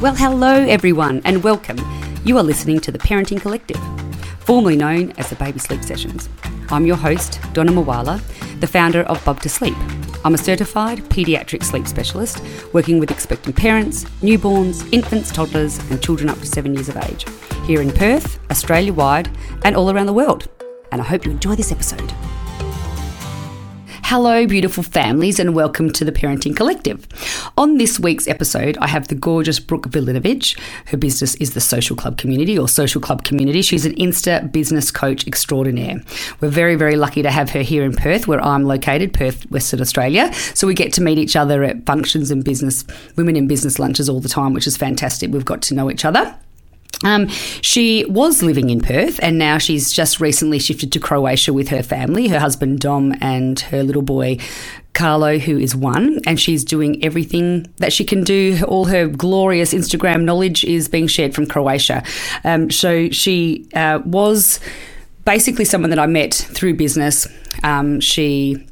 Well, hello everyone, and welcome. You are listening to the Parenting Collective, formerly known as the Baby Sleep Sessions. I'm your host, Donna Mawala, the founder of Bub to Sleep. I'm a certified paediatric sleep specialist working with expectant parents, newborns, infants, toddlers, and children up to seven years of age, here in Perth, Australia wide, and all around the world. And I hope you enjoy this episode. Hello, beautiful families, and welcome to the Parenting Collective. On this week's episode, I have the gorgeous Brooke Vulinovich. Her business is the Social Club Community or Social Club Community. She's an Insta business coach extraordinaire. We're very, very lucky to have her here in Perth, where I'm located, Perth, Western Australia. So we get to meet each other at functions and business, women in business lunches all the time, which is fantastic. We've got to know each other. Um, she was living in Perth and now she's just recently shifted to Croatia with her family, her husband Dom and her little boy Carlo, who is one, and she's doing everything that she can do. All her glorious Instagram knowledge is being shared from Croatia. Um, so she uh, was basically someone that I met through business. Um, she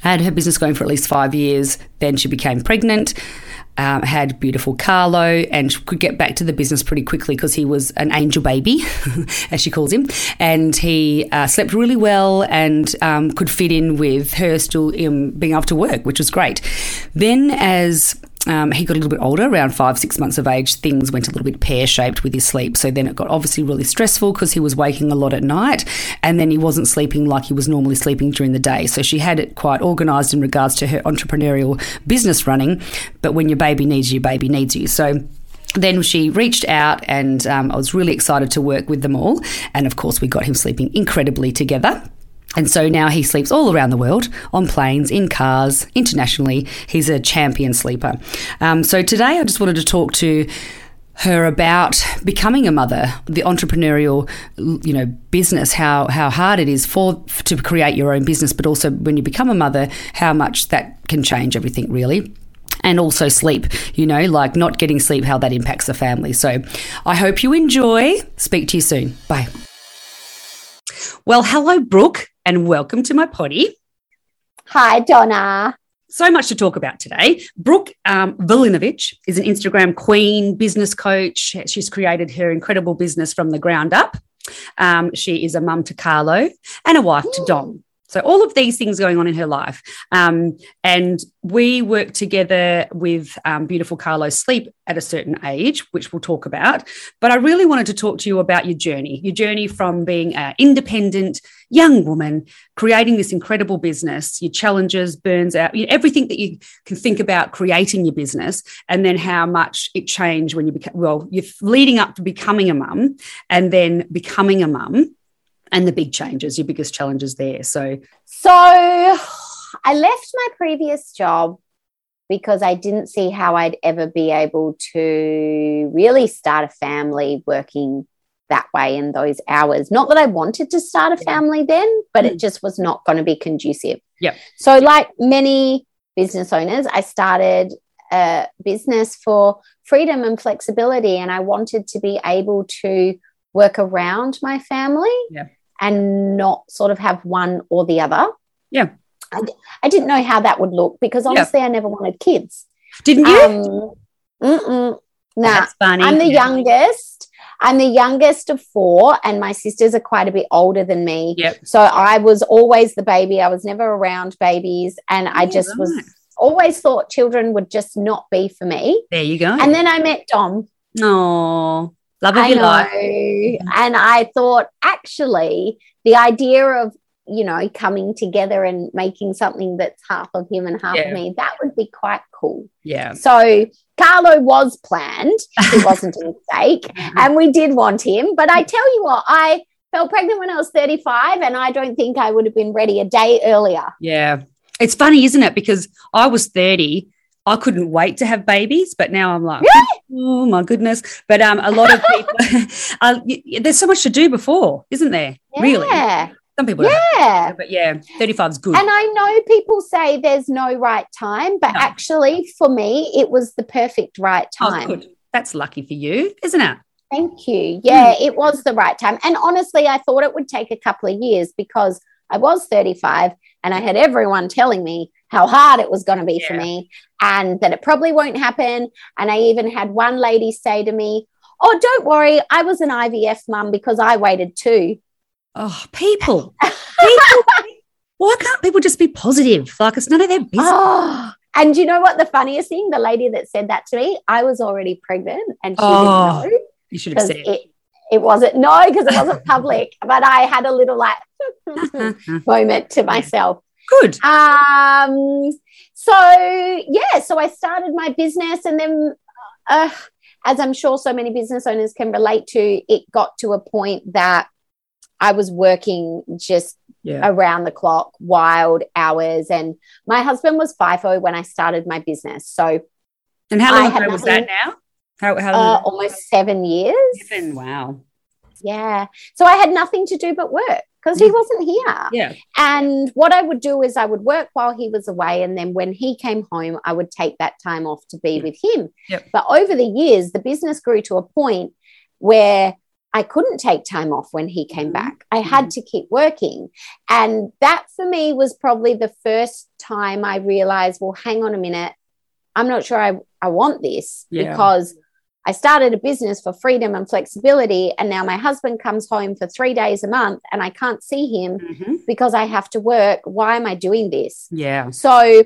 had her business going for at least five years, then she became pregnant um, had beautiful Carlo and could get back to the business pretty quickly because he was an angel baby, as she calls him. And he uh, slept really well and um, could fit in with her still um, being able to work, which was great. Then, as um, he got a little bit older, around five, six months of age, things went a little bit pear shaped with his sleep. So then it got obviously really stressful because he was waking a lot at night and then he wasn't sleeping like he was normally sleeping during the day. So she had it quite organised in regards to her entrepreneurial business running. But when your baby needs you, baby needs you. So then she reached out and um, I was really excited to work with them all. And of course, we got him sleeping incredibly together. And so now he sleeps all around the world on planes, in cars, internationally. He's a champion sleeper. Um, so today I just wanted to talk to her about becoming a mother, the entrepreneurial, you know, business, how how hard it is for to create your own business, but also when you become a mother, how much that can change everything really. And also sleep, you know, like not getting sleep, how that impacts the family. So I hope you enjoy. Speak to you soon. Bye. Well, hello, Brooke and welcome to my potty. Hi, Donna. So much to talk about today. Brooke um, Vulinovich is an Instagram queen, business coach. She's created her incredible business from the ground up. Um, she is a mum to Carlo and a wife to Dom. So all of these things going on in her life. Um, and we work together with um, beautiful Carlo's Sleep at a certain age, which we'll talk about. But I really wanted to talk to you about your journey, your journey from being an independent young woman, creating this incredible business, your challenges, burns out, you know, everything that you can think about creating your business, and then how much it changed when you became, well, you're leading up to becoming a mum and then becoming a mum and the big changes, your biggest challenges there. So, so I left my previous job because I didn't see how I'd ever be able to really start a family working that way in those hours. Not that I wanted to start a family then, but mm. it just was not going to be conducive. Yeah. So, like many business owners, I started a business for freedom and flexibility, and I wanted to be able to work around my family. Yeah and not sort of have one or the other. Yeah. I, I didn't know how that would look because honestly, yeah. I never wanted kids. Didn't you? Um, Nah, I'm the yeah. youngest. I'm the youngest of four, and my sisters are quite a bit older than me. Yep. So I was always the baby. I was never around babies, and I just right. was always thought children would just not be for me. There you go. And then I met Dom. Oh, Love of I your know. life. And I thought, actually, the idea of, you know, coming together and making something that's half of him and half yeah. of me, that would be quite cool. Yeah. So Carlo was planned. It wasn't a mistake. Mm-hmm. and we did want him. But I tell you what, I fell pregnant when I was 35 and I don't think I would have been ready a day earlier. Yeah. It's funny, isn't it? Because I was 30 I couldn't wait to have babies, but now I'm like, really? oh my goodness. But um, a lot of people, uh, there's so much to do before, isn't there? Really? Yeah. Really? Some people, yeah, but yeah, 35 is good. And I know people say there's no right time, but no. actually, for me, it was the perfect right oh, time. Oh. That's lucky for you, isn't it? Thank you. Yeah, mm. it was the right time. And honestly, I thought it would take a couple of years because I was 35 and I had everyone telling me how hard it was going to be for me and that it probably won't happen. And I even had one lady say to me, Oh, don't worry, I was an IVF mum because I waited too. Oh, people. people. Why can't people just be positive? Like it's none of their business. Oh, and you know what the funniest thing? The lady that said that to me, I was already pregnant and she Oh, didn't know You should have said. it, it wasn't, no, because it wasn't public, but I had a little like moment to myself. Good. Um, so yeah, so I started my business, and then, uh, as I'm sure so many business owners can relate to, it got to a point that I was working just Yeah. around the clock, wild hours, and my husband was FIFO when I started my business, so And how long ago was that now? How, how uh, long? almost seven years. Seven. Wow. Yeah, so I had nothing to do but work because he wasn't here. Yeah. And what I would do is I would work while he was away. And then when he came home, I would take that time off to be with him. Yep. But over the years, the business grew to a point where I couldn't take time off when he came Mhm. back. I had to keep working. And that for me was probably the first time I realized, well, hang on a minute. I'm not sure I, I want this Yeah. because I started a business for freedom and flexibility. And now my husband comes home for three days a month and I can't see him Mhm. because I have to work. Why am I doing this? Yeah. So,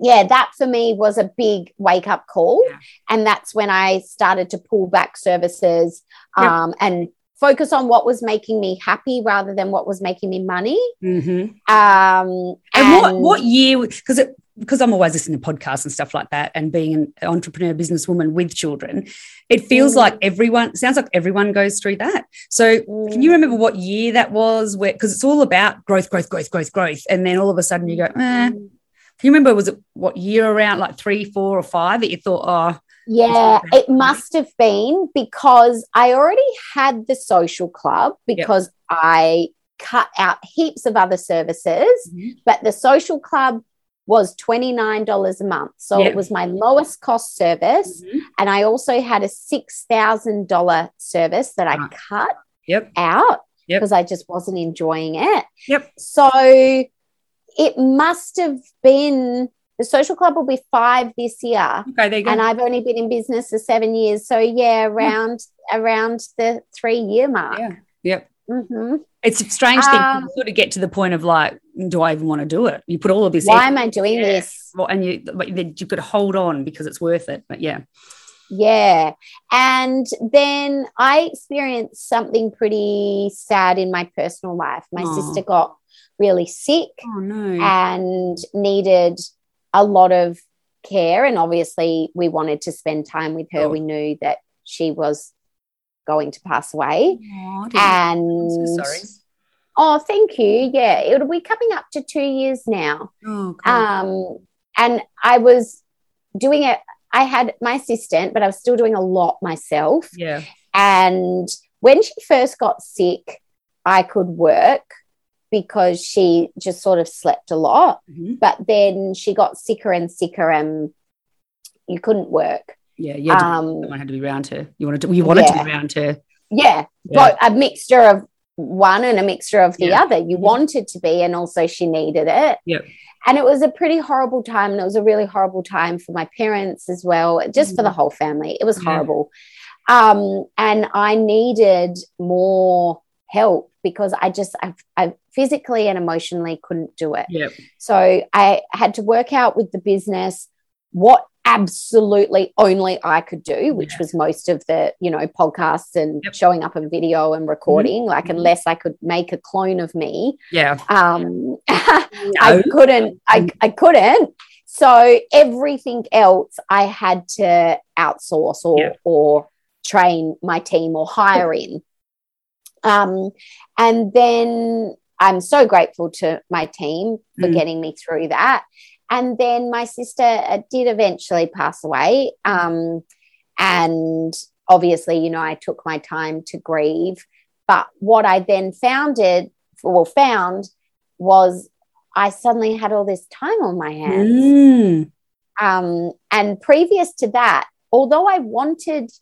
yeah, that for me was a big wake up call. Yeah. And that's when I started to pull back services um, and focus on what was making me happy rather than what was making me money. hmm Um, And, what what year? Because it because I'm always listening to podcasts and stuff like that, and being an entrepreneur businesswoman with children, it feels Mm. like everyone sounds like everyone goes through that. So can you Mm. remember what year that was? Where because it's all about growth, growth, growth, growth, growth, and then all of a sudden you go, eh. Can you remember was it what year around like three, four, or five that you thought, oh, Yeah, it must have been because I already had the social club because I cut out heaps of other services, Mhm. but the social club was $29 a month. So Yep. it was my lowest cost service. Mm-hmm. And I also had a $6,000 service that I cut Yep. out Yep. because I just wasn't enjoying it. Yep. So it must have been the social club will be five this year Okay, there you go. and I've only been in business for seven years. So yeah, around around the three year mark. yeah. Yep. Hmm It's a strange thing. Um, You sort of get to the point of like, do I even want to do it? You put all of this. In. Why effort- am I doing Yeah. this? Well, and you, but then you've got to hold on because it's worth it. But yeah, Yeah. And then I experienced something pretty sad in my personal life. My sister got really sick oh no, and needed a lot of care. And obviously, we wanted to spend time with her. Oh. We knew that she was going to pass away. Oh, I didn't- I'm And so sorry. Oh, thank you. Yeah, it'll be coming up to two years now. Oh. Um, and I was doing it. I had my assistant, but I was still doing a lot myself. yeah, And when she first got sick, I could work because she just sort of slept a lot. Mhm. But then she got sicker and sicker, and you couldn't work. Yeah, yeah. Um, someone had to be around her. You wanted to. You wanted to be around her. yeah, Yeah. but a mixture of one and a mixture of the Yeah. other. You wanted to be, and also she needed it. Yep. And it was a pretty horrible time. And it was a really horrible time for my parents as well, just for the whole family. It was. Yeah. horrible. Um, and I needed more help because I just, I, I physically and emotionally couldn't do it. Yep. So I had to work out with the business what absolutely only I could do, which Yeah. was most of the, you know, podcasts and Yep. showing up on video and recording. Like, Mhm. unless I could make a clone of me, Yeah. um, I couldn't, I, I couldn't. So everything else I had to outsource or, Yeah. or train my team or hire in. Um, and then I'm so grateful to my team for Mm. getting me through that. And then my sister uh, did eventually pass away. Um, and obviously, you know, I took my time to grieve. But what I then founded, well, found was I suddenly had all this time on my hands. Mm. Um, and previous to that, although I wanted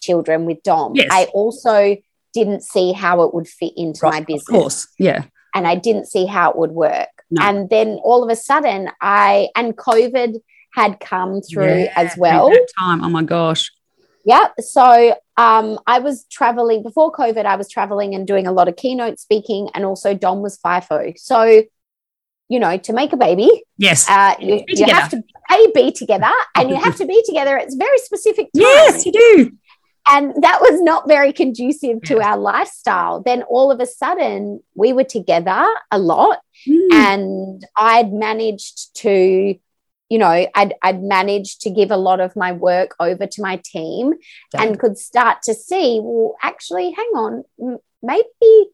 children with Dom, Yes. I also didn't see how it would fit into my business Of course. Yeah. and I didn't see how it would work. No. And then all of a sudden, I and COVID had come through Yeah, as well. time. Oh my gosh. Yeah. So um, I was traveling before COVID. I was traveling and doing a lot of keynote speaking, and also Dom was FIFO. So, you know, to make a baby, Yes. uh, you, you have to a be together, and you have to be together. It's very specific. Time. yes, you do. And that was not very conducive to our lifestyle. Then all of a sudden, we were together a lot, Mm. and I'd managed to, you know, I'd, I'd managed to give a lot of my work over to my team and could start to see, well, actually, hang on, maybe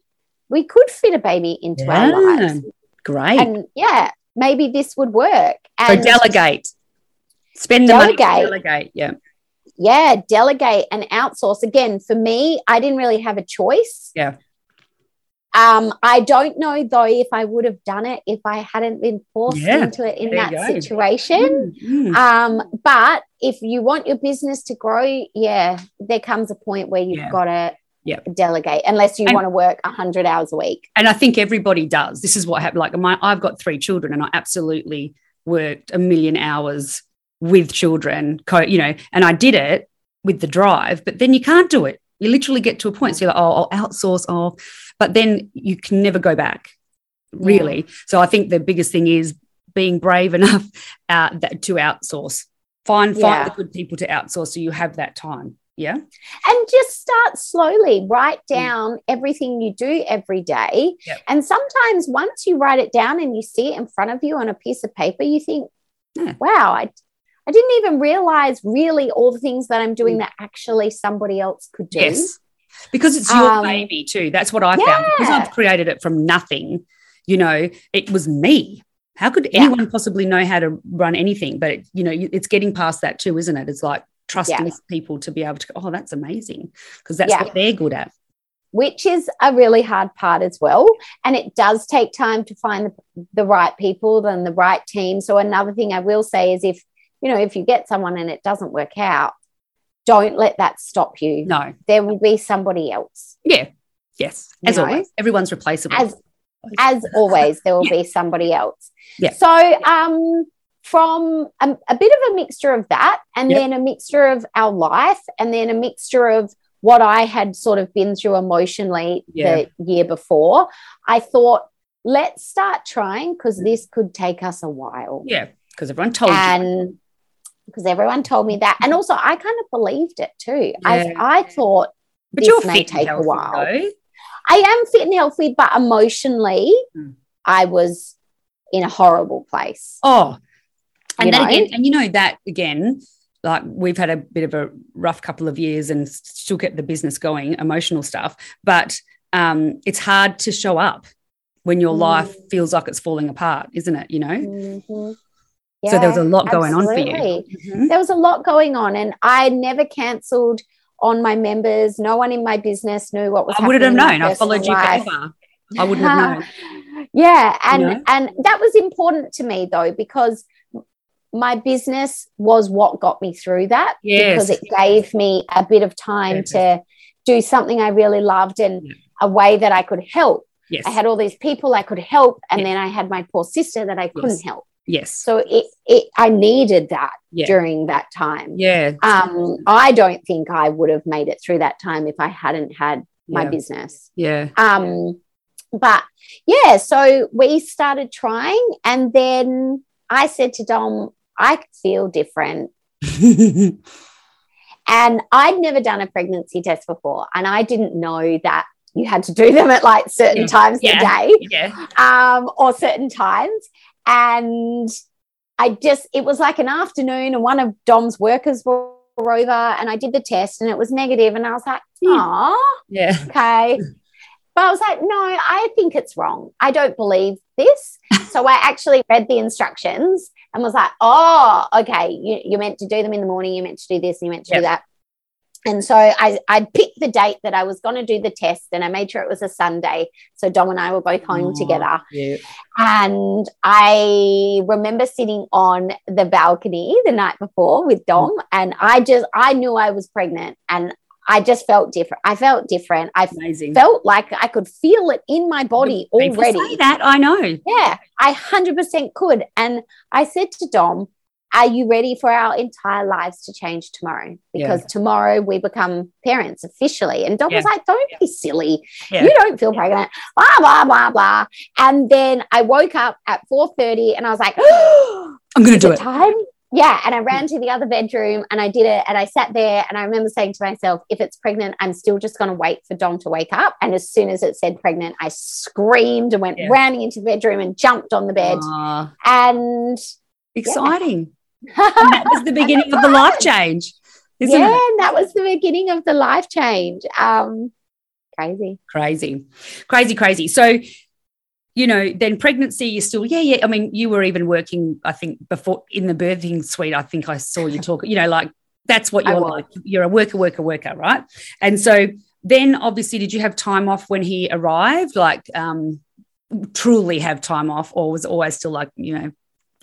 we could fit a baby into our Yeah. lives. Great. And yeah, maybe this would work. so And delegate. Spend the money. Delegate. Delegate. Yeah. Yeah, delegate and outsource. Again, for me, I didn't really have a choice. Yeah. Um, I don't know though if I would have done it if I hadn't been forced Yeah, into it in that situation. Mm, mm. Um, but if you want your business to grow, yeah, there comes a point where you've Yeah. got to Yeah. delegate unless you And- want to work 100 hours a week. and I think everybody does. This is what happened. Like my, I've got three children, and I absolutely worked a million hours with children. Co- you know, and I did it with the drive, but then you can't do it. You literally get to a point. So you're like, oh, I'll outsource. Oh, but then you can never go back. Really. So I think the biggest thing is being brave enough uh, that, to outsource. Find find the good people to outsource so you have that time. Yeah. and just start slowly write Mm. down everything you do every day Yep. and sometimes once you write it down and you see it in front of you on a piece of paper you think Yeah. wow I, I didn't even realize really all the things that i'm doing Mm. that actually somebody else could do Yes. Because it's your Um, baby too. That's what I found. Because. I've created it from nothing, you know, it was me. How could Yeah. anyone possibly know how to run anything? But, you know, it's getting past that too, isn't it? It's like trusting Yeah. people to be able to, oh, that's amazing. Because that's Yeah. what they're good at. which is a really hard part as well. And it does take time to find the, the right people and the right team. So, another thing I will say is if, you know, if you get someone and it doesn't work out, don't let that stop you. No. There will be somebody else. Yeah. Yes. You As know? always. Everyone's replaceable. As as always, there will be somebody else. Yeah. So, um, from a, a bit of a mixture of that, and Yep. then a mixture of our life, and then a mixture of what I had sort of been through emotionally Yeah. the year before, I thought, let's start trying because this could take us a while. yeah. Because everyone told you. Because everyone told me that. And also, I kind of believed it too. I, Yeah. I thought But this you're may fit and take a healthy, while. though. I am fit and healthy, but emotionally, Mm. I was in a horrible place. Oh, and You then know? again, and you know that again, like we've had a bit of a rough couple of years and still get the business going, emotional stuff, but um, it's hard to show up when your Mm. life feels like it's falling apart, isn't it? You know, So there was a lot going on for you. Mhm. There was a lot going on, and I never cancelled on my members. No one in my business knew what was I wouldn't have happening in my known. I followed you life. forever. I wouldn't have known. yeah and You know? and that was important to me though because my business was what got me through that Yes. because it gave me a bit of time Yes. to do something I really loved and Yeah. a way that I could help. Yes. I had all these people I could help, and Yeah. then I had my poor sister that I couldn't help. Yes. So it, it I needed that Yeah. during that time. Yeah. Um, I don't think I would have made it through that time if I hadn't had my Yeah. business. Yeah. Um, but yeah, so we started trying, and then I said to Dom, I feel different. And I'd never done a pregnancy test before, and I didn't know that you had to do them at like certain Yeah. times Yeah. a day yeah. um, or certain times. And I just, it was like an afternoon, and one of Dom's workers were over, and I did the test, and it was negative, and I was like, oh, Yeah. okay. But I was like, no, I think it's wrong. I don't believe this. so I actually read the instructions and was like, oh, okay, you, you're meant to do them in the morning, you're meant to do this, and you're meant to Yep. do that. And so I, I picked the date that I was going to do the test, and I made sure it was a Sunday. So Dom and I were both home Oh, together. Yeah. And I remember sitting on the balcony the night before with Dom, and I just I knew I was pregnant, and I just felt different. I felt different. I Amazing. felt like I could feel it in my body already. that I know. Yeah, I 100% could. And I said to Dom, Are you ready for our entire lives to change tomorrow? Because tomorrow we become parents officially. And Dom was like, Don't be silly. Yeah. You don't feel pregnant. Blah, blah, blah, blah. And then I woke up at 4.30 and I was like, I'm going to do it time? Yeah. And I ran to the other bedroom and I did it. And I sat there and I remember saying to myself, if it's pregnant, I'm still just going to wait for Dom to wake up. And as soon as it said pregnant, I screamed and went Yeah. running into the bedroom and jumped on the bed. Aw, And exciting. And that was the beginning of the life change, isn't yeah, it? and that was the beginning of the life change. Um, crazy. Crazy, crazy, crazy. So, you know, then pregnancy, you're still, yeah, yeah. I mean, you were even working, I think, before in the birthing suite. I think I saw you talk, you know, like that's what you're like. You're a worker, worker, worker, right? And so then obviously, did you have time off when he arrived? Like, um, truly have time off, or was always still like, you know,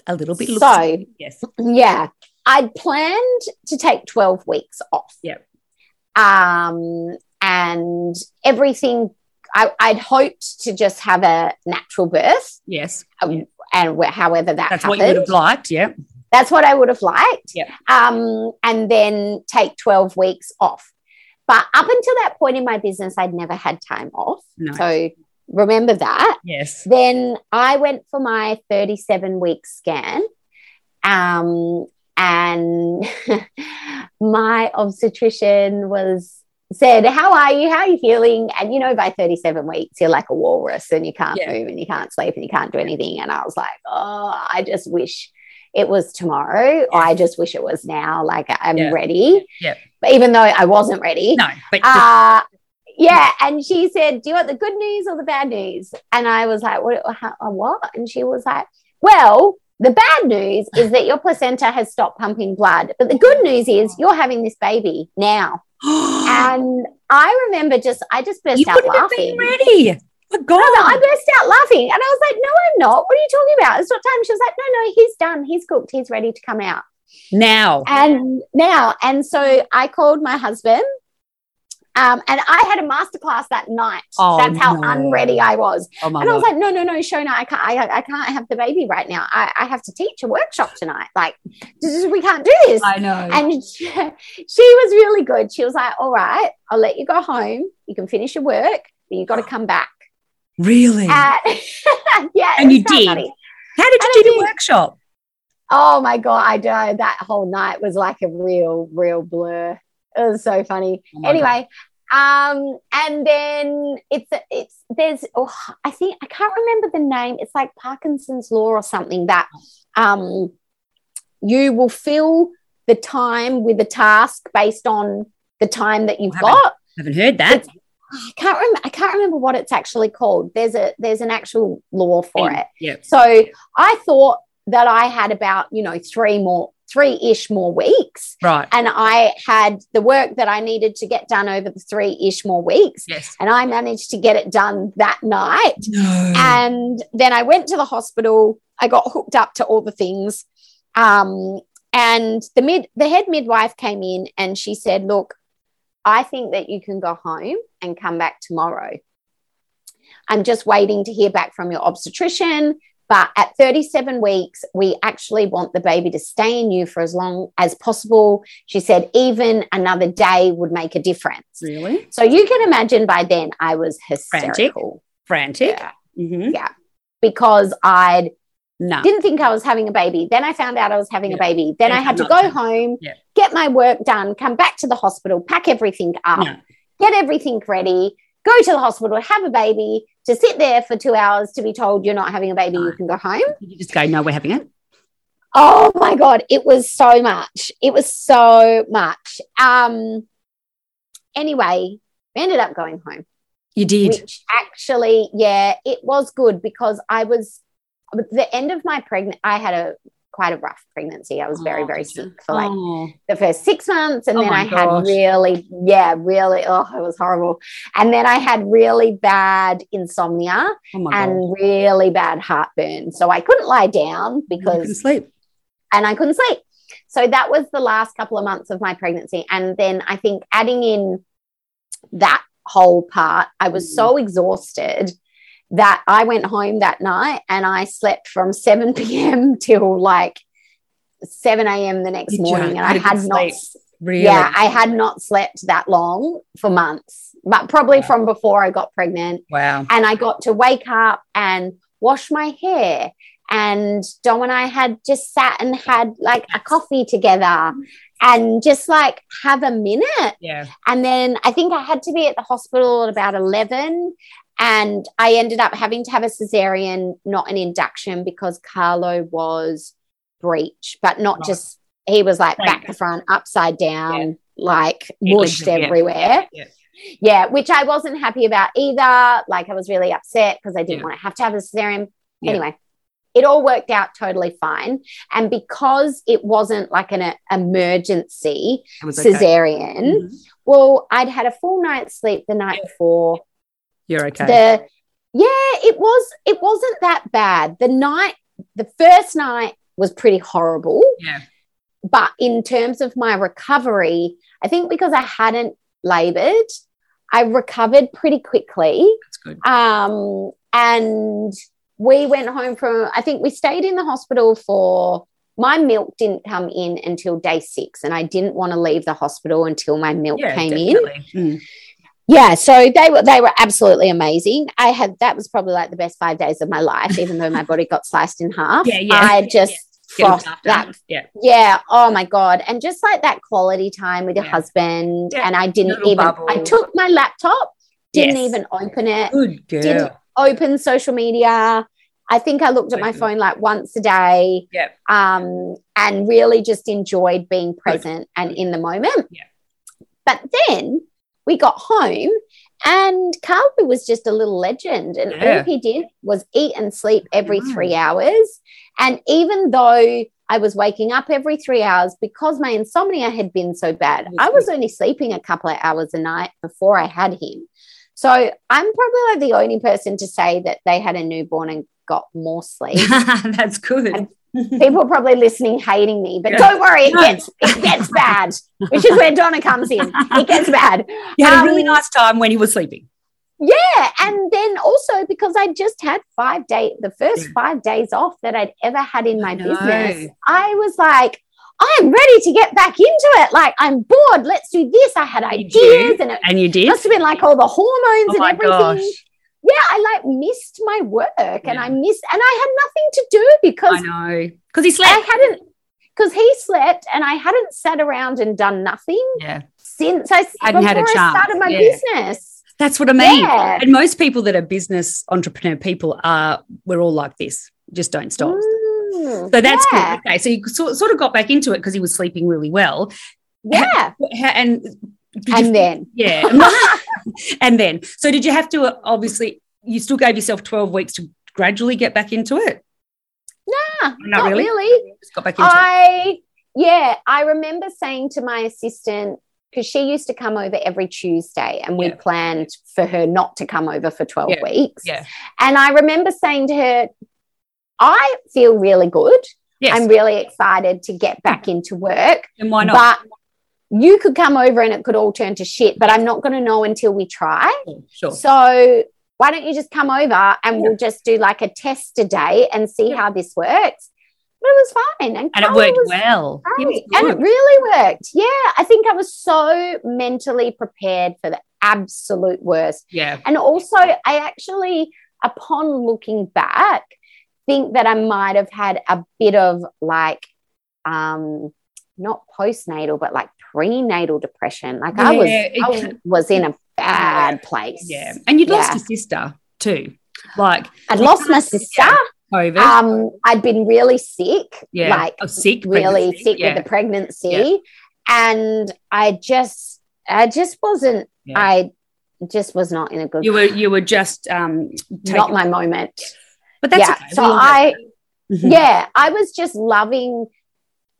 a little bit? So, yes. yeah, I'd planned to take 12 weeks off. Yep. Um, and everything, I, I'd hoped to just have a natural birth. Yes. um, And however that That's happened, what you would have liked. Yeah. that's what I would have liked. Yeah. Um, and then take 12 weeks off. But up until that point in my business, I'd never had time off. No. So remember that. yes. Then I went for my 37 week scan. Um, and my obstetrician was said, How are you? How are you feeling? And you know, by 37 weeks, you're like a walrus and you can't Yeah. move and you can't sleep and you can't do anything. And I was like, Oh, I just wish it was tomorrow. Or I just wish it was now. Like I'm Yeah. ready. Yeah. But even though I wasn't ready. No, but Uh, yeah, and she said, "Do you want the good news or the bad news?" And I was like, "What? How, uh, what?" And she was like, "Well, the bad news is that your placenta has stopped pumping blood, but the good news is you're having this baby now." And I remember just, I just burst you out laughing. ready. My God. No, I burst out laughing, and I was like, "No, I'm not. What are you talking about? It's not time." She was like, "No, no, he's done. He's cooked. He's ready to come out." now. and now and so i called my husband um, and I had a masterclass that night. Oh, That's how no. unready I was. Oh my and I was God. like, no, no, no, Shona, I can't, I, I can't have the baby right now. I, I have to teach a workshop tonight. Like, is- we can't do this. I know. And she, she was really good. She was like, all right, I'll let you go home. You can finish your work, but you've got to come back. really? And, yeah. And you did? funny. How did you do the workshop? Oh my god, I know that whole night was like a real, real blur. It was so funny. Oh anyway, um, and then it's it's there's oh, I think I can't remember the name. It's like Parkinson's law or something that um you will fill the time with a task based on the time that you've Haven't- got. haven't heard that. It's- I can't remember. I can't remember what it's actually called. There's a there's an actual law for it. Yeah. So I thought that I had about, you know, three more, three ish more weeks. Right. And I had the work that I needed to get done over the three ish more weeks. Yes. And I managed to get it done that night. No. And then I went to the hospital. I got hooked up to all the things. Um, and the mid the head midwife came in and she said, Look, I think that you can go home and come back tomorrow. I'm just waiting to hear back from your obstetrician. But at 37 weeks, we actually want the baby to stay in you for as long as possible. She said, even another day would make a difference. really? So you can imagine by then I was hysterical. Frantic. Yeah. Mhm. Because I No. didn't think I was having a baby. Then I found out I was having a baby. Then I had to go done. home, Yeah. get my work done, come back to the hospital, pack everything up, No. get everything ready, go to the hospital, have a baby, to sit there for two hours to be told you're not having a baby, you can go home. You just go, no, we're having it. Oh my God, it was so much. It was so much. Um, anyway, we ended up going home. You did. which actually, yeah, it was good because I was at the end of my pregnant. I had a quite a rough pregnancy. I was very, Oh, very sick for like Oh. the first six months, and Oh then I had really, yeah, really. Oh, it was horrible. And then I had really bad insomnia Oh God. and really bad heartburn. So I couldn't lie down couldn't because sleep. and I couldn't sleep. So that was the last couple of months of my pregnancy. And then I think adding in that whole part, I was so exhausted that I went home that night and I slept from 7 p.m. till like 7 a.m. the next You morning. And I had not. Really? yeah, I had not slept that long for months, but probably Wow. from before I got pregnant. wow. And I got to wake up and wash my hair. And Dom and I had just sat and had like a coffee together and just like have a minute. Yeah. And then I think I had to be at the hospital at about 11. And I ended up having to have a cesarean, not an induction, because Carlo was breech, but not Right. just, he was like Right. back to front, upside down, Yeah. like yeah, everywhere. yeah. Yeah, which I wasn't happy about either. Like I was really upset because I didn't want to have to have a cesarean. Anyway, it all worked out totally fine. And because it wasn't like an uh, emergency was okay. cesarean, Mhm. well, I'd had a full night's sleep the night Yeah. before. You're okay. The yeah, it was it wasn't that bad. The night, the first night was pretty horrible. yeah. But in terms of my recovery, I think because I hadn't labored, I recovered pretty quickly. That's good. Um, and we went home from, I think we stayed in the hospital for, my milk didn't come in until day six. And I didn't want to leave the hospital until my milk Yeah, came in. Mm. Yeah, so they were they were absolutely amazing. I had that was probably like the best five days of my life, even though my body got sliced in half. Yeah, yeah. I just looked that Yeah. yeah. Oh my god. And just like that quality time with your Yeah. husband. Yeah. And I didn't Little even. bubble. I took my laptop, didn't Yes. even open it. Good girl. Didn't open social media. I think I looked at my phone like once a day. Yeah. Um, and really just enjoyed being present and in the moment. Yeah. But then we got home and Carl was just a little legend. And Yeah. all he did was eat and sleep every Nice. three hours. And even though I was waking up every three hours because my insomnia had been so bad, I was only sleeping a couple of hours a night before I had him. So I'm probably like the only person to say that they had a newborn and got more sleep. That's good. And People are probably listening, hating me, but Yeah. don't worry, it gets it gets bad, which is where Donna comes in. It gets bad. you had a really um, nice time when he was sleeping. Yeah, and then also because I just had five day the first Yeah. five days off that I'd ever had in my I business, I was like, I'm ready to get back into it. Like I'm bored. Let's do this. I had ideas, and it And you did? must have been like all the hormones Oh and everything. gosh. Yeah, I like missed my work, and Yeah. I missed, and I had nothing to do because I know. Because he slept. I hadn't. Because he slept, and I hadn't sat around and done nothing Yeah. since I Hadn't had a before I started my Yeah. business. That's what I mean. Yeah. And most people that are business entrepreneur people are, we're all like this. Just don't stop. Mm, So that's yeah. good. Okay. So you sort, sort of got back into it because he was sleeping really well. Yeah. And did you- And then, yeah. and then, so did you have to uh, obviously, you still gave yourself 12 weeks to gradually get back into it? nah, Not not, really? really. Just got back into it. I, yeah, I remember saying to my assistant, because she used to come over every Tuesday and we Yeah. planned for her not to come over for 12 Yeah. weeks. Yeah. And I remember saying to her, I feel really good. Yes. I'm really excited to get back into work. and why not? But you could come over and it could all turn to shit, but I'm not going to know until we try. sure. So why don't you just come over and we'll just do like a test a day and see Yeah. how this works? But it was fine. And, And it worked well. Great. And it really worked. Yeah. I think I was so mentally prepared for the absolute worst. yeah. And also, I actually, upon looking back, think that I might have had a bit of like, um, not postnatal, but like prenatal depression. Like I was, I was in a bad place. Yeah. And you'd lost Yeah. your sister too. Like I'd lost my sister. COVID. Um, I'd been really sick, yeah. like Oh, sick. really sick yeah. with the pregnancy, and I just, I just wasn't. Yeah. I just was not in a good. You were you were just um not my moment. but that's yeah. okay. So I, that. yeah, I was just loving,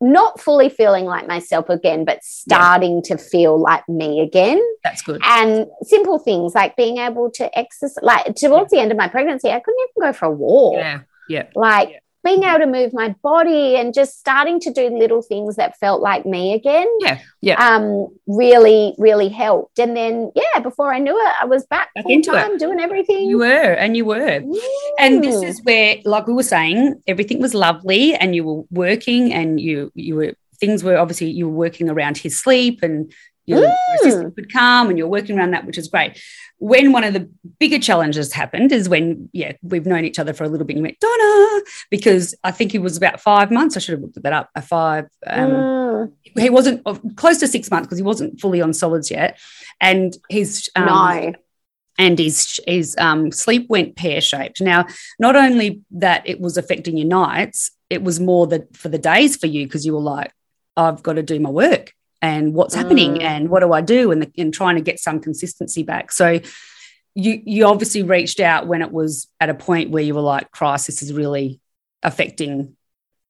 not fully feeling like myself again, but starting to feel like me again. that's good. And simple things like being able to exercise. Like towards the end of my pregnancy, I couldn't even go for a walk. Yeah. Yeah. Like being able to move my body and just starting to do little things that felt like me again. Yeah. Yeah. Um, really, really helped. And then, yeah, before I knew it, I was back, Back into it. full-time doing everything. You were, and you were. And this Mm. is where, like we were saying, everything was lovely, and you were working, and you you were things were obviously you were working around his sleep, and your Mm. assistant could come, and you're working around that, which is great. When one of the bigger challenges happened is when, yeah, we've known each other for a little bit. And went Donna because I think he was about five months. I should have looked at that up. A five. Um, Mm. He wasn't uh, close to six months because he wasn't fully on solids yet, and his um, no. and his his um, sleep went pear shaped. Now, not only that it was affecting your nights, it was more that for the days for you because you were like, I've got to do my work and what's happening Mm. and what do I do and, the, and trying to get some consistency back. So you you obviously reached out when it was at a point where you were like, Christ, this is really affecting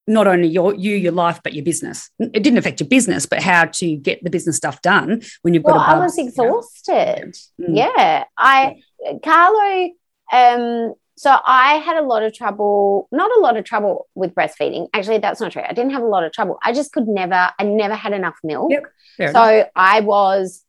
not only your you your life but your business. It didn't affect your business, but how to get the business stuff done when you've got Well, a I was you know? exhausted. Mm. Yeah. I, Carlo, um, so I had a lot of trouble, not a lot of trouble with breastfeeding. Actually, that's not true. I didn't have a lot of trouble. I just could never, I never had enough milk. Yep, Fair enough. So I was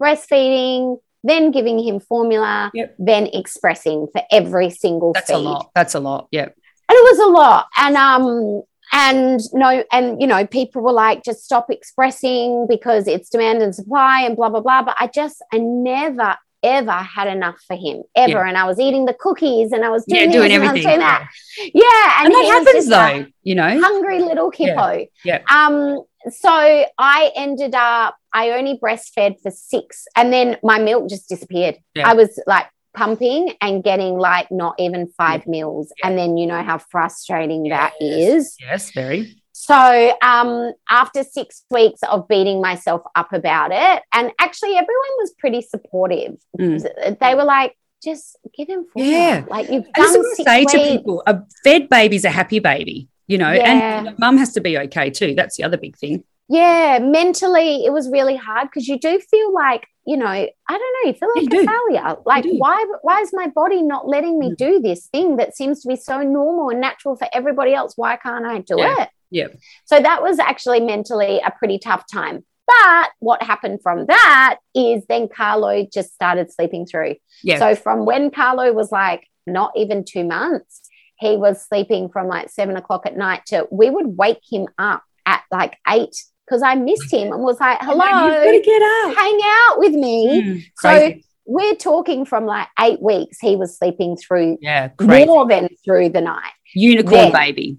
breastfeeding, then giving him formula, Yep. then expressing for every single That's feed. a lot. That's a lot. Yeah. And it was a lot. And um and no, and you know, people were like, just stop expressing because it's demand and supply and blah blah blah. But I just I never ever had enough for him ever. Yeah. And I was eating the cookies and I was doing Yeah, doing and everything. doing that. Yeah. And, he that happens though, you know. hungry little kippo. Yeah. Um, so I ended up, I only breastfed for six, and then my milk just disappeared. Yeah. I was like pumping and getting like not even five mils. And then you know how frustrating that is. Yes, very. So um, after six weeks of beating myself up about it, and actually everyone was pretty supportive. Mm. They were like, just give him formula. Yeah. Like you've done six say to people: a fed baby's a happy baby, you know, Yeah. and mum has to be okay too. That's the other big thing. Yeah, mentally it was really hard because you do feel like, you know, I don't know, you feel like you a do. failure. Like why why is my body not letting me Mm. do this thing that seems to be so normal and natural for everybody else? Why can't I do Yeah. it? Yeah. So that was actually mentally a pretty tough time. But what happened from that is then Carlo just started sleeping through. Yeah. So from when Carlo was like not even two months, he was sleeping from like seven o'clock at night to we would wake him up at like eight because I missed him and was like, hello, to get up. hang out with me. Mm, So we're talking from like eight weeks, he was sleeping through yeah, crazy. more than through the night. Unicorn Then- baby.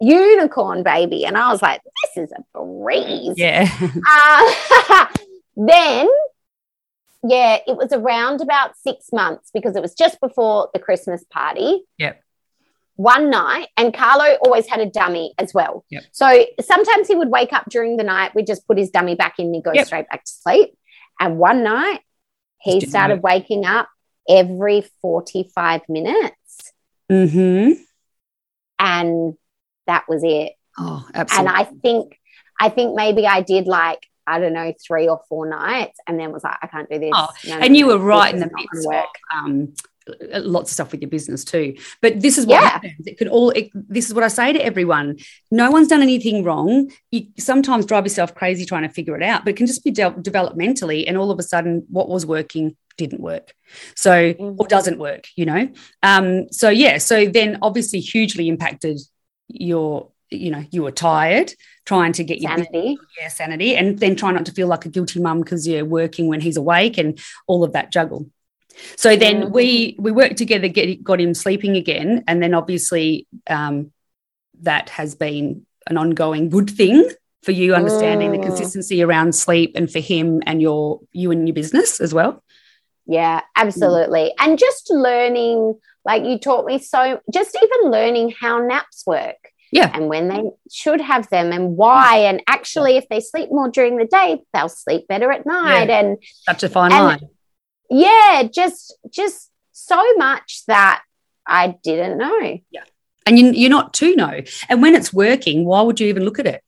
Unicorn baby. And I was like, this is a breeze. Yeah. Uh, then, yeah, it was around about six months because it was just before the Christmas party. Yep. One night, and Carlo always had a dummy as well. Yep. So sometimes he would wake up during the night. we'd just put his dummy back in, and he'd go Yep. straight back to sleep. And one night, he didn't started work. waking up every 45 minutes. mm-hmm. And that was it. Oh, and. I think I think maybe I did like I don't know three or four nights, and then was like I can't do this. Oh, No, no, and you no, were right in the midst gonna of um, lots of stuff with your business too. But this is what Yeah. happens. It could all. It, this is what I say to everyone. No one's done anything wrong. You sometimes drive yourself crazy trying to figure it out, but it can just be de- developmentally, and all of a sudden, what was working didn't work. So Mhm. or doesn't work. You know. Um. So yeah. So then, obviously, hugely impacted your. You know, you were tired trying to get your sanity. yeah, sanity, and then try not to feel like a guilty mum because you're working when he's awake and all of that juggle. So then we we worked together, get got him sleeping again, and then obviously um, that has been an ongoing good thing for you, understanding the Mm. consistency around sleep, and for him and your you and your business as well. Yeah, mm. absolutely. And just learning, like you taught me so. Just even learning how naps work. Yeah. And when they should have them and why. And actually, if they sleep more during the day, they'll sleep better at night. And Such a fine And- line. yeah, just just so much that I didn't know. Yeah. And you, you're not to know. And when it's working, why would you even look at it?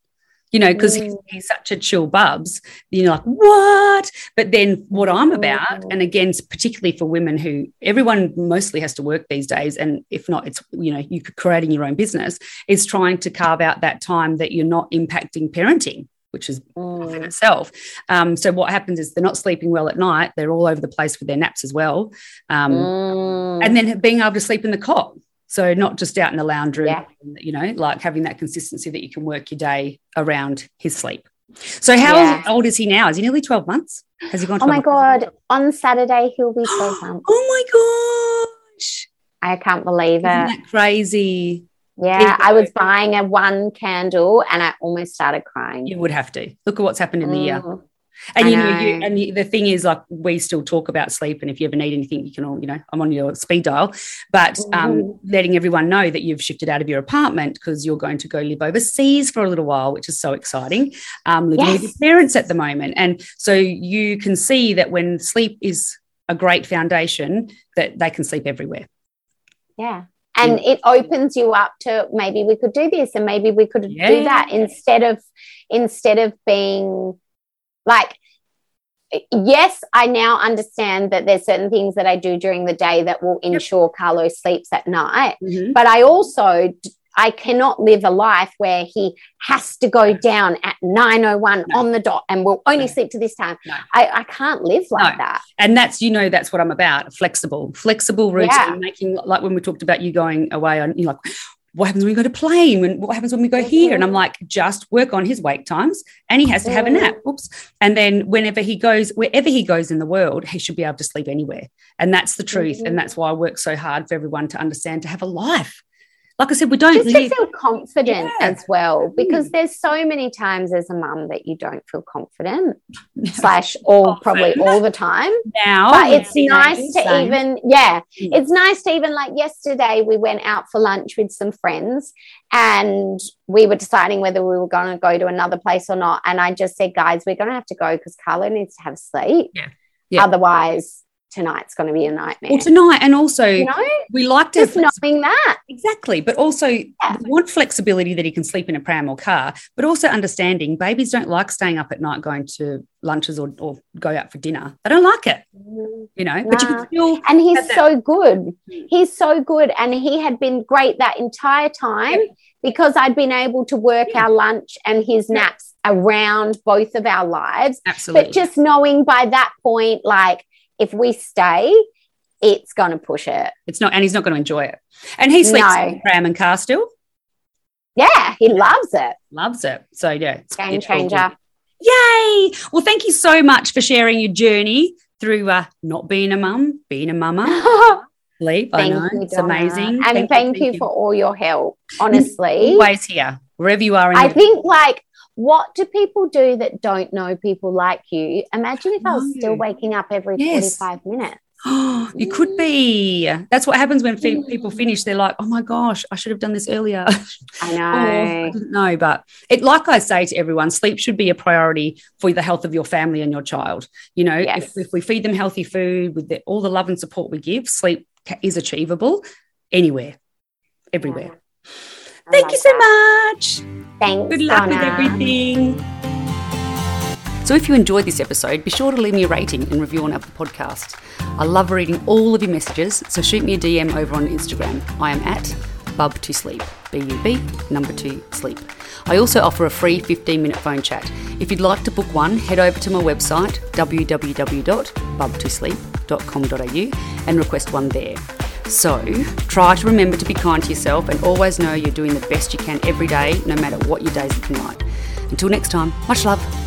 You know, because he's, Mm. he's such a chill bubs. You're like, what? But then what I'm about, Mm. and again, particularly for women who everyone mostly has to work these days, and if not, it's, you know, you could creating your own business, is trying to carve out that time that you're not impacting parenting. Which is in Mm. itself. Um, so what happens is they're not sleeping well at night. They're all over the place with their naps as well, um, Mm. and then being able to sleep in the cot. So not just out in the lounge room, Yeah. you know, like having that consistency that you can work your day around his sleep. So how Yeah. old is he now? Is he nearly twelve months? Has he gone? Oh my 12 months? God. On Saturday, he'll be 12 months. Oh my gosh! I can't believe Isn't it. that crazy? Yeah, I was buying a one candle and I almost started crying. You would have to look at what's happened in the year. Mm. And I you know, you, and you, the thing is, like, we still talk about sleep, and if you ever need anything, you can all, you know, I'm on your speed dial. But um, Mhm. letting everyone know that you've shifted out of your apartment because you're going to go live overseas for a little while, which is so exciting. Um, living with your parents at the moment, and so you can see that when sleep is a great foundation, that they can sleep everywhere. Yeah. And it opens you up to maybe we could do this and maybe we could do that instead of instead of being like yes, I now understand that there's certain things that I do during the day that will ensure Carlos sleeps at night. Mm-hmm. But I also I cannot live a life where he has to go down at 901 No. on the dot and will only No. sleep to this time. No. I, I can't live like that. and that's you know that's what I'm about flexible flexible routine Yeah. making like when we talked about you going away on you know like what happens when we go to plane? When what happens when we go here? And I'm like just work on his wake times and he has to have a nap. Oops. And then whenever he goes wherever he goes in the world he should be able to sleep anywhere. And that's the truth. Mhm. and that's why I work so hard for everyone to understand to have a life like I said we don't just live to feel confident Yeah. as well because Mm. there's so many times as a mum that you don't feel confident slash all probably all the time now but with it's nice to same. even yeah Mm. it's nice to even like yesterday we went out for lunch with some friends and we were deciding whether we were going to go to another place or not and i just said guys we're going to have to go because carlo needs to have sleep Yeah. Yeah. otherwise tonight's going to be a nightmare well tonight and also you know we like to have just knowing that Exactly. But also, we want flexibility that he can sleep in a pram or car, but also understanding babies don't like staying up at night going to lunches or, or go out for dinner. They don't like it, you know, but you can still. and he's so good. Mm. He's so good, and he had been great that entire time Yep. because I'd been able to work Yeah. our lunch and his Yeah. naps around both of our lives. Absolutely. But just knowing by that point, like if we stay, it's going to push it. it's not, and he's not going to enjoy it. And he sleeps No. in pram and car still, Yeah, he loves it. loves it. So, yeah, it's Game it's all good. changer. Yay. Well, thank you so much for sharing your journey through uh, not being a mum, being a mama. Sleep. I thank know. you, it's amazing. And thank, you, for all your help. Honestly, always here, wherever you are. In I the- think like what do people do that don't know people like you? Imagine if I was still waking up every Yes. 45 minutes. you could be. That's what happens when fi- mm. people finish. They're like, "Oh my gosh, I should have done this earlier." I Oh, know. I didn't know, but it, like I say to everyone, sleep should be a priority for the health of your family and your child. You know, Yes. if, if we feed them healthy food with the, all the love and support we give, sleep is achievable anywhere, everywhere. I Thank love you so that. much. Thanks. Good luck with everything. So, if you enjoyed this episode, be sure to leave me a rating and review on Apple Podcast. I love reading all of your messages, so shoot me a DM over on Instagram. I am at Bub to Sleep, B U B, number two, sleep. I also offer a free 15 minute phone chat. If you'd like to book one, head over to my website, www.bubtosleep.com.au, and request one there. So, try to remember to be kind to yourself and always know you're doing the best you can every day, no matter what your day's looking like. Until next time, much love.